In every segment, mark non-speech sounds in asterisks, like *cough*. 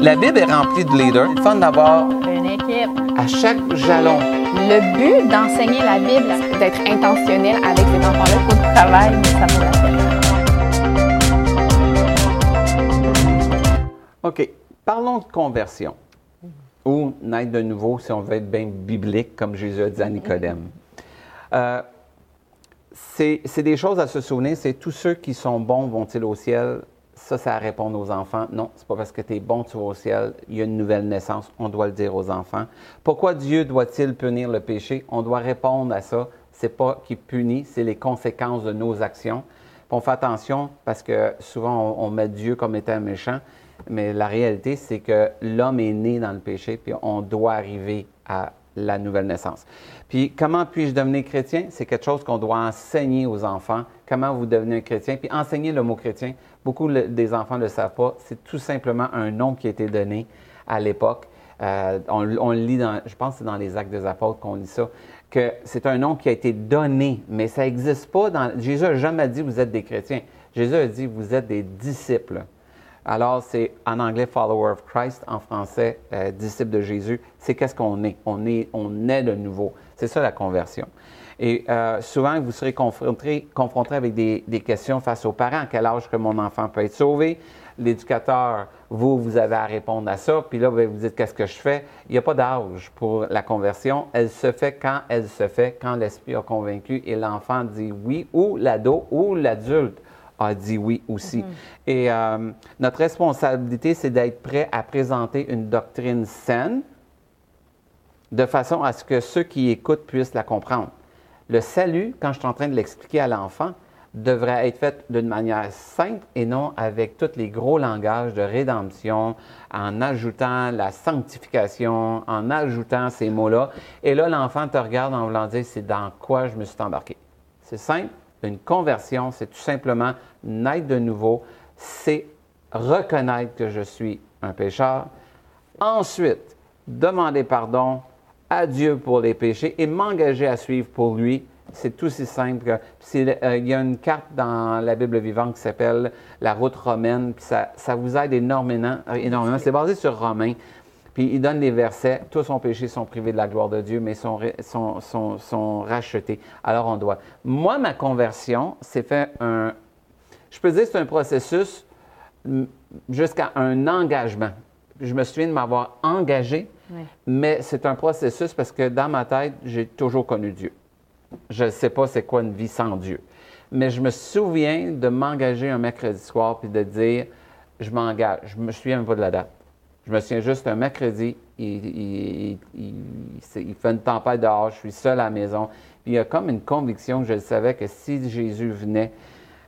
La Bible est remplie de leaders. C'est fun d'avoir Une équipe. à chaque jalon. Le but d'enseigner la Bible, c'est d'être intentionnel avec ces enfants-là. Du travail, mais ça vaut la peine. OK. Parlons de conversion. Ou naître de nouveau, si on veut être bien biblique, comme Jésus a dit à Nicodème. Euh, c'est c'est des choses à se souvenir. C'est tous ceux qui sont bons vont-ils au ciel? Ça, à répondre aux enfants. Non, c'est pas parce que tu es bon, tu vas au ciel. Il y a une nouvelle naissance. On doit le dire aux enfants. Pourquoi Dieu doit-il punir le péché? On doit répondre à ça. C'est pas qu'il punit, c'est les conséquences de nos actions. On fait attention parce que souvent on met Dieu comme étant méchant, mais la réalité c'est que l'homme est né dans le péché, puis on doit arriver à la nouvelle naissance. Puis comment puis-je devenir chrétien? C'est quelque chose qu'on doit enseigner aux enfants. Comment vous devenez un chrétien? Puis enseigner le mot chrétien. Beaucoup des enfants ne le savent pas. C'est tout simplement un nom qui a été donné à l'époque. Euh, on, on le lit dans, je pense que c'est dans les Actes des Apôtres qu'on lit ça, que c'est un nom qui a été donné, mais ça n'existe pas dans. Jésus n'a jamais dit vous êtes des chrétiens. Jésus a dit vous êtes des disciples. Alors, c'est en anglais follower of Christ, en français euh, disciple de Jésus. C'est qu'est-ce qu'on est? On est, on est de nouveau. C'est ça la conversion. Et euh, souvent, vous serez confronté, confronté avec des, questions face aux parents. À quel âge que mon enfant peut être sauvé? L'éducateur, vous, vous avez à répondre à ça. Puis là, ben, vous dites qu'est-ce que je fais? Il n'y a pas d'âge pour la conversion. Elle se fait quand elle se fait, quand l'esprit a convaincu et l'enfant dit oui, ou l'ado ou l'adulte a dit oui aussi. Et euh, notre responsabilité, c'est d'être prêt à présenter une doctrine saine de façon à ce que ceux qui écoutent puissent la comprendre. Le salut, quand je suis en train de l'expliquer à l'enfant, devrait être fait d'une manière simple et non avec tous les gros langages de rédemption, en ajoutant la sanctification, en ajoutant ces mots-là. Et là, l'enfant te regarde en voulant dire, c'est dans quoi je me suis embarqué. C'est simple. Une conversion, c'est tout simplement naître de nouveau. C'est reconnaître que je suis un pécheur. Ensuite, demander pardon à Dieu pour les péchés et m'engager à suivre pour lui. C'est aussi simple euh, il y a une carte dans la Bible vivante qui s'appelle La route romaine, puis ça, ça vous aide énormément. euh, énormément. C'est basé sur Romains. Puis il donne les versets. Tous sont péchés, sont privés de la gloire de Dieu, mais sont, sont, sont, sont rachetés. Alors on doit. Moi, ma conversion, c'est fait un. Je peux dire que c'est un processus jusqu'à un engagement. Je me souviens de m'avoir engagé, Oui. mais c'est un processus parce que dans ma tête, j'ai toujours connu Dieu. Je ne sais pas c'est quoi une vie sans Dieu. Mais je me souviens de m'engager un mercredi soir puis de dire je m'engage. Je me souviens même pas de la date. Je me souviens juste un mercredi, il, il- fait une tempête dehors, je suis seul à la maison. Puis il y a comme une conviction que je savais que si Jésus venait,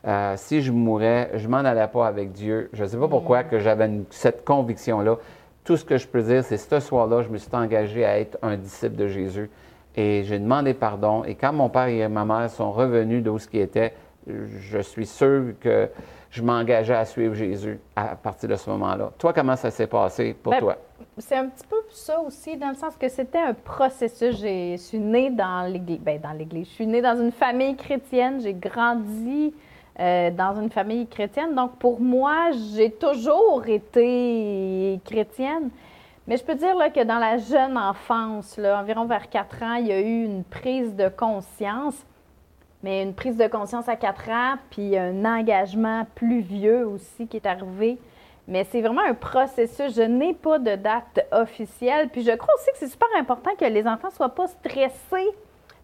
euh, si je mourais, je m'en allais pas avec Dieu. Je ne sais pas pourquoi que j'avais cette conviction-là. Tout ce que je peux dire, c'est ce soir-là, je me suis engagé à être un disciple de Jésus. Et j'ai demandé pardon. Et quand mon père et ma mère sont revenus d'où ce qui était, je suis sûr que je m'engageais à suivre Jésus à partir de ce moment-là. Toi, comment ça s'est passé pour Ben, toi? C'est un petit peu ça aussi, dans le sens que c'était un processus. Je suis née dans l'église. Ben, dans l'église. Je suis née dans une famille chrétienne. J'ai grandi euh, dans une famille chrétienne. Donc, pour moi, j'ai toujours été chrétienne. Mais je peux dire là, que dans la jeune enfance, là, environ vers 4 ans, il y a eu une prise de conscience. Mais une prise de conscience à 4 ans, puis un engagement plus vieux aussi qui est arrivé. Mais c'est vraiment un processus. Je n'ai pas de date officielle. Puis je crois aussi que c'est super important que les enfants ne soient pas stressés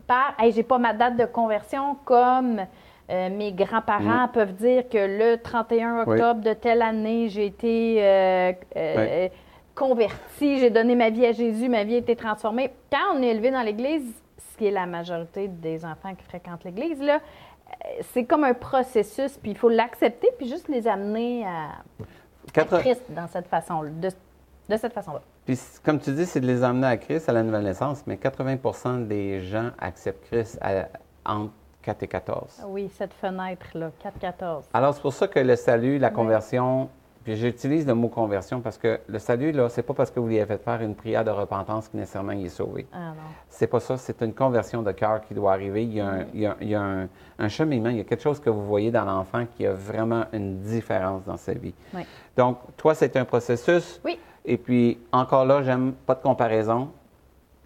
par Hey, j'ai pas ma date de conversion comme euh, mes grands-parents peuvent dire que le 31 Oui. octobre de telle année, j'ai été euh, euh, converti, j'ai donné ma vie à Jésus, ma vie a été transformée. Quand on est élevé dans l'Église, ce qui est la majorité des enfants qui fréquentent l'Église, là, c'est comme un processus, puis il faut l'accepter, puis juste les amener à tristes dans cette façon, de, de cette façon-là. Puis, comme tu dis, c'est de les emmener à Christ, à la nouvelle naissance, mais 80% des gens acceptent Christ à- entre 4 et 14. Oui, cette fenêtre-là, 4-14. Alors, c'est pour ça que le salut, la conversion, puis j'utilise le mot conversion parce que le salut, là, c'est pas parce que vous lui avez fait faire une prière de repentance que nécessairement il est sauvé. Ah. C'est pas ça, c'est une conversion de cœur qui doit arriver. Il y a, un, il y a- il y a un- un cheminement, il y a quelque chose que vous voyez dans l'enfant qui a vraiment une différence dans sa vie. Oui. Donc, toi, c'est un processus. Oui. Et puis, encore là, j'aime pas de comparaison.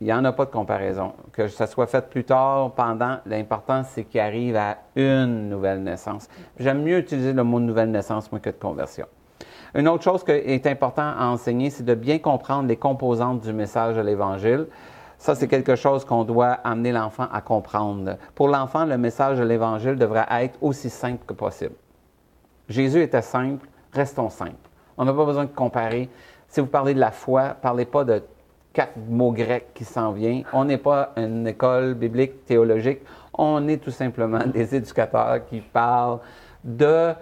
Il n'y en a pas de comparaison. Que ça soit fait plus tard, pendant, l'important, c'est qu'il arrive à une nouvelle naissance. J'aime mieux utiliser le mot nouvelle naissance, moi, que de conversion. Une autre chose qui est important à enseigner, c'est de bien comprendre les composantes du message de l'Évangile. Ça, c'est quelque chose qu'on doit amener l'enfant à comprendre. Pour l'enfant, le message de l'Évangile devrait être aussi simple que possible. Jésus était simple, restons simples. On n'a pas besoin de comparer. Si vous parlez de la foi, parlez pas de quatre mots grecs qui s'en viennent. On n'est pas une école biblique théologique. On est tout simplement *laughs* des éducateurs qui parlent de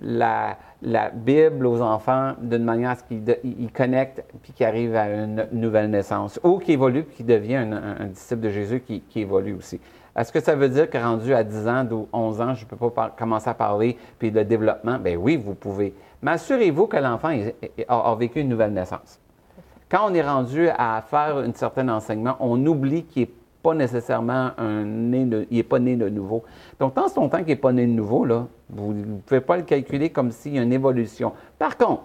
la, la Bible aux enfants d'une manière à ce qu'ils connectent puis qu'ils arrivent à une nouvelle naissance ou qui évolue puis qui devient un, disciple de Jésus qui, évolue aussi. Est-ce que ça veut dire que rendu à 10 ans ou 11 ans, je ne peux pas commencer à parler puis de développement? Bien oui, vous pouvez. Mais assurez-vous que l'enfant a, vécu une nouvelle naissance. Quand on est rendu à faire un certain enseignement, on oublie qu'il n'est pas nécessairement un né de, il n'est pas né de nouveau. Donc, tant son temps qu'il n'est pas né de nouveau, là, vous ne pouvez pas le calculer comme s'il y a une évolution. Par contre,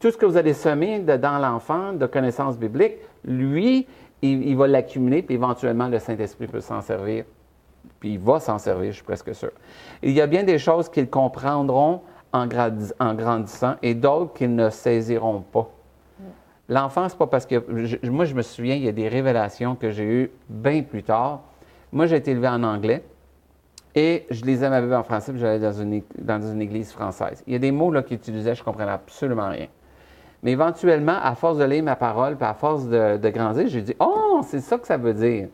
tout ce que vous allez semer dans l'enfant de connaissances bibliques, lui, il, va l'accumuler, puis éventuellement, le Saint-Esprit peut s'en servir. Puis il va s'en servir, je suis presque sûr. Il y a bien des choses qu'ils comprendront en, grandissant et d'autres qu'ils ne saisiront pas. L'enfant, c'est pas parce que. moi, je me souviens, il y a des révélations que j'ai eues bien plus tard. Moi, j'ai été élevé en anglais. Et je lisais ma Bible en français, puis j'allais dans une, église française. Il y a des mots qu'ils utilisaient, je ne comprenais absolument rien. Mais éventuellement, à force de lire ma parole, puis à force de, grandir, j'ai dit Oh, c'est ça que ça veut dire.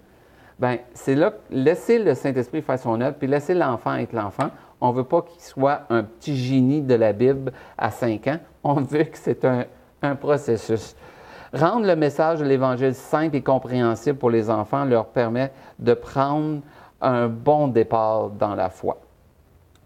Bien, c'est là, laisser le Saint-Esprit faire son œuvre, puis laisser l'enfant être l'enfant. On ne veut pas qu'il soit un petit génie de la Bible à 5 ans. On veut que c'est un, un processus. Rendre le message de l'Évangile simple et compréhensible pour les enfants leur permet de prendre un bon départ dans la foi.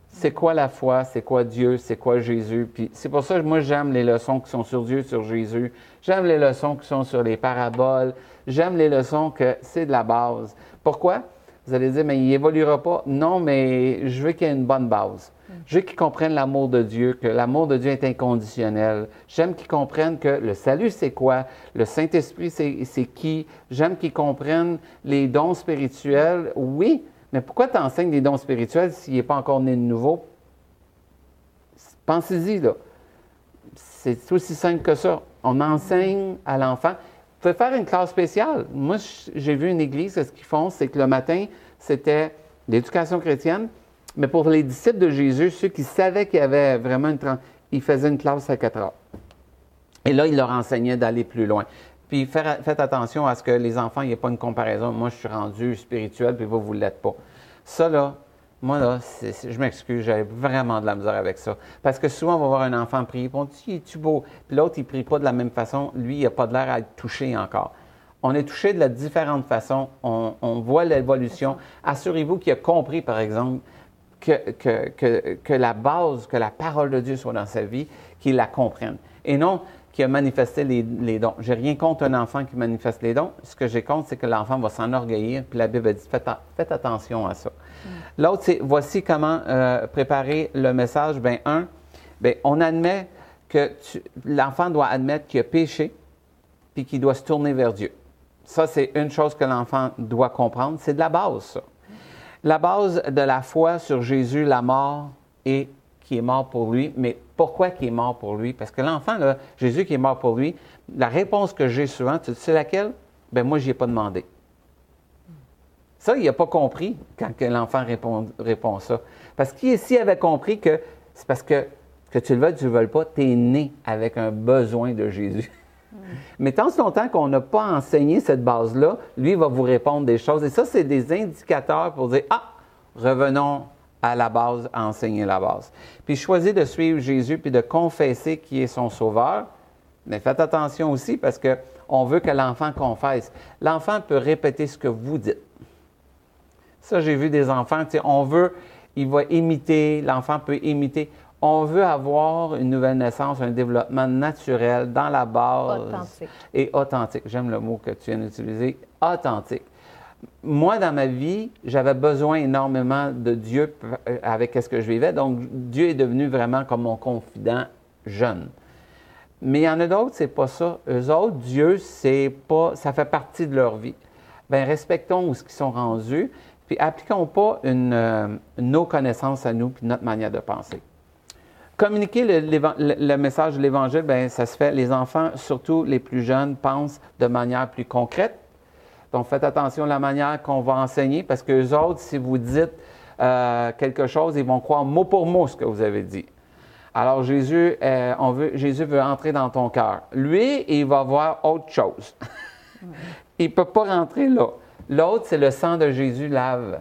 C'est quoi la foi? C'est quoi Dieu? C'est quoi Jésus? Puis c'est pour ça que moi, j'aime les leçons qui sont sur Dieu, sur Jésus. J'aime les leçons qui sont sur les paraboles. J'aime les leçons que c'est de la base. Pourquoi? Vous allez dire, mais il évoluera pas. Non, mais je veux qu'il y ait une bonne base. Je veux qu'ils comprennent l'amour de Dieu, que l'amour de Dieu est inconditionnel. J'aime qu'ils comprennent que le salut, c'est quoi? Le Saint-Esprit, c'est qui? J'aime qu'ils comprennent les dons spirituels. Oui, mais pourquoi tu enseignes des dons spirituels s'il n'est pas encore né de nouveau? Pensez-y, là. C'est aussi simple que ça. On enseigne à l'enfant. Vous pouvez faire une classe spéciale? Moi, j'ai vu une église, ce qu'ils font, c'est que le matin, c'était l'éducation chrétienne, mais pour les disciples de Jésus, ceux qui savaient qu'il y avait vraiment une... Ils faisaient une classe à 4 heures. Et là, il leur enseignait d'aller plus loin. Puis faites attention à ce que les enfants, il n'y ait pas une comparaison. Moi, je suis rendu spirituel, puis vous, vous ne l'êtes pas. Ça, là, moi, là, je m'excuse, j'avais vraiment de la misère avec ça. Parce que souvent, on va voir un enfant prier, puis on dit, il est-tu beau? Puis l'autre, il ne prie pas de la même façon. Lui, il n'a pas de l'air à être touché encore. On est touché de la différente façon. On, on voit l'évolution. Assurez-vous qu'il a compris, par exemple, que, que, la base, que la parole de Dieu soit dans sa vie, qu'il la comprenne. Et non qu'il a manifesté les, les dons. J'ai rien contre un enfant qui manifeste les dons. Ce que j'ai contre, c'est que l'enfant va s'enorgueillir. Puis la Bible dit faites, faites attention à ça. Mm. L'autre, c'est voici comment euh, préparer le message. Bien, un, bien, on admet que l'enfant doit admettre qu'il a péché puis qu'il doit se tourner vers Dieu. Ça, c'est une chose que l'enfant doit comprendre. C'est de la base, ça. La base de la foi sur Jésus, la mort, et qui est mort pour lui. Mais pourquoi qui est mort pour lui? Parce que l'enfant, là, Jésus qui est mort pour lui, la réponse que j'ai souvent, tu sais laquelle? Ben moi, je n'y ai pas demandé. Ça, il n'a pas compris quand l'enfant répond, répond ça. Parce qu'il s'il avait compris que c'est parce que, que tu le veux, tu ne le veux pas, tu es né avec un besoin de Jésus. Mais tant longtemps qu'on n'a pas enseigné cette base-là, lui va vous répondre des choses. Et ça, c'est des indicateurs pour dire Ah, revenons à la base, à enseigner la base. Puis choisir de suivre Jésus puis de confesser qui est son sauveur. Mais faites attention aussi parce qu'on veut que l'enfant confesse. L'enfant peut répéter ce que vous dites. Ça, j'ai vu des enfants, on veut, il va imiter, l'enfant peut imiter on veut avoir une nouvelle naissance, un développement naturel dans la base. Authentique. Et authentique. J'aime le mot que tu viens d'utiliser. Authentique. Moi, dans ma vie, j'avais besoin énormément de Dieu euh, avec ce que je vivais. Donc, Dieu est devenu vraiment comme mon confident jeune. Mais il y en a d'autres, c'est pas ça. Eux autres, Dieu, c'est pas, ça fait partie de leur vie. Bien, respectons où ce qu'ils sont rendus, puis appliquons pas une, euh, nos connaissances à nous, puis notre manière de penser. Communiquer le, message de l'Évangile, bien, ça se fait. Les enfants, surtout les plus jeunes, pensent de manière plus concrète. Donc, faites attention à la manière qu'on va enseigner, parce que les autres, si vous dites euh, quelque chose, ils vont croire mot pour mot ce que vous avez dit. Alors Jésus, euh, on veut, Jésus veut entrer dans ton cœur. Lui, il va voir autre chose. *laughs* il ne peut pas rentrer là. L'autre, c'est le sang de Jésus lave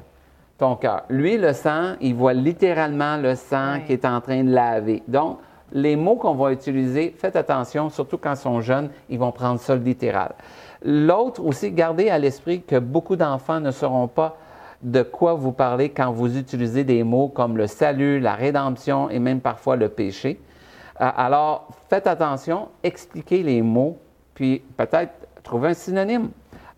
ton cœur. Lui, le sang, il voit littéralement le sang qui est en train de laver. Donc, les mots qu'on va utiliser, faites attention, surtout quand ils sont jeunes, ils vont prendre ça littéral. L'autre aussi, gardez à l'esprit que beaucoup d'enfants ne seront pas de quoi vous parlez quand vous utilisez des mots comme le salut, la rédemption et même parfois le péché. Euh, alors, faites attention, expliquez les mots, puis peut-être trouvez un synonyme.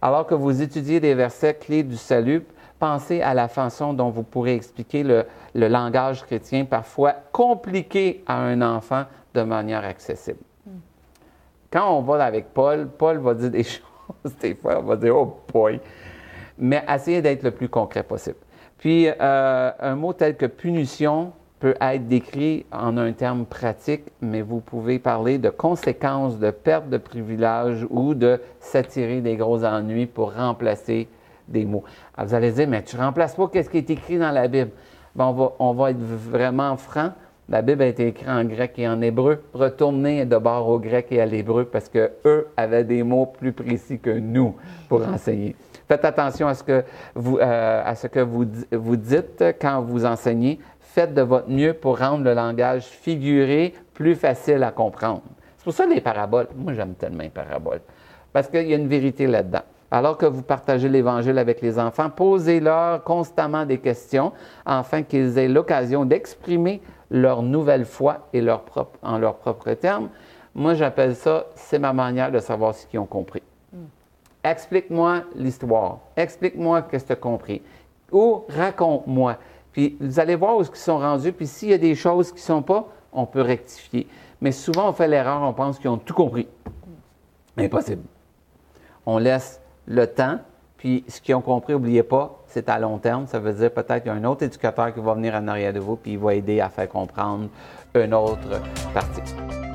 Alors que vous étudiez des versets clés du salut, pensez à la façon dont vous pourrez expliquer le, langage chrétien, parfois compliqué à un enfant de manière accessible. Quand on va avec Paul, Paul va dire des *laughs* choses, des fois, on va dire, oh boy, mais essayez d'être le plus concret possible. Puis, euh, un mot tel que punition peut être décrit en un terme pratique, mais vous pouvez parler de conséquences, de perte de privilèges ou de s'attirer des gros ennuis pour remplacer des mots. Vous allez dire, mais tu remplaces pas qu'est-ce qui est écrit dans la Bible. on, va, être vraiment franc. La Bible a été écrite en grec et en hébreu. Retournez de bord au grec et à l'hébreu parce que eux avaient des mots plus précis que nous pour enseigner. Faites attention à ce que vous, euh, vous dites quand vous enseignez. Faites de votre mieux pour rendre le langage figuré plus facile à comprendre. C'est pour ça les paraboles. Moi, j'aime tellement les paraboles. Parce qu'il y a une vérité là-dedans. Alors que vous partagez l'Évangile avec les enfants, posez-leur constamment des questions afin qu'ils aient l'occasion d'exprimer leur nouvelle foi et leur propre, en leurs propres termes. Moi, j'appelle ça, c'est ma manière de savoir ce qu'ils ont compris. Explique-moi l'histoire. Explique-moi ce que tu as compris. Ou raconte-moi. Puis vous allez voir où ils sont rendus. Puis s'il y a des choses qui ne sont pas, on peut rectifier. Mais souvent, on fait l'erreur, on pense qu'ils ont tout compris. Impossible. On laisse le temps. Puis ce qu'ils ont compris, n'oubliez pas, c'est à long terme. Ça veut dire peut-être qu'il y a un autre éducateur qui va venir en arrière de vous, puis il va aider à faire comprendre une autre partie.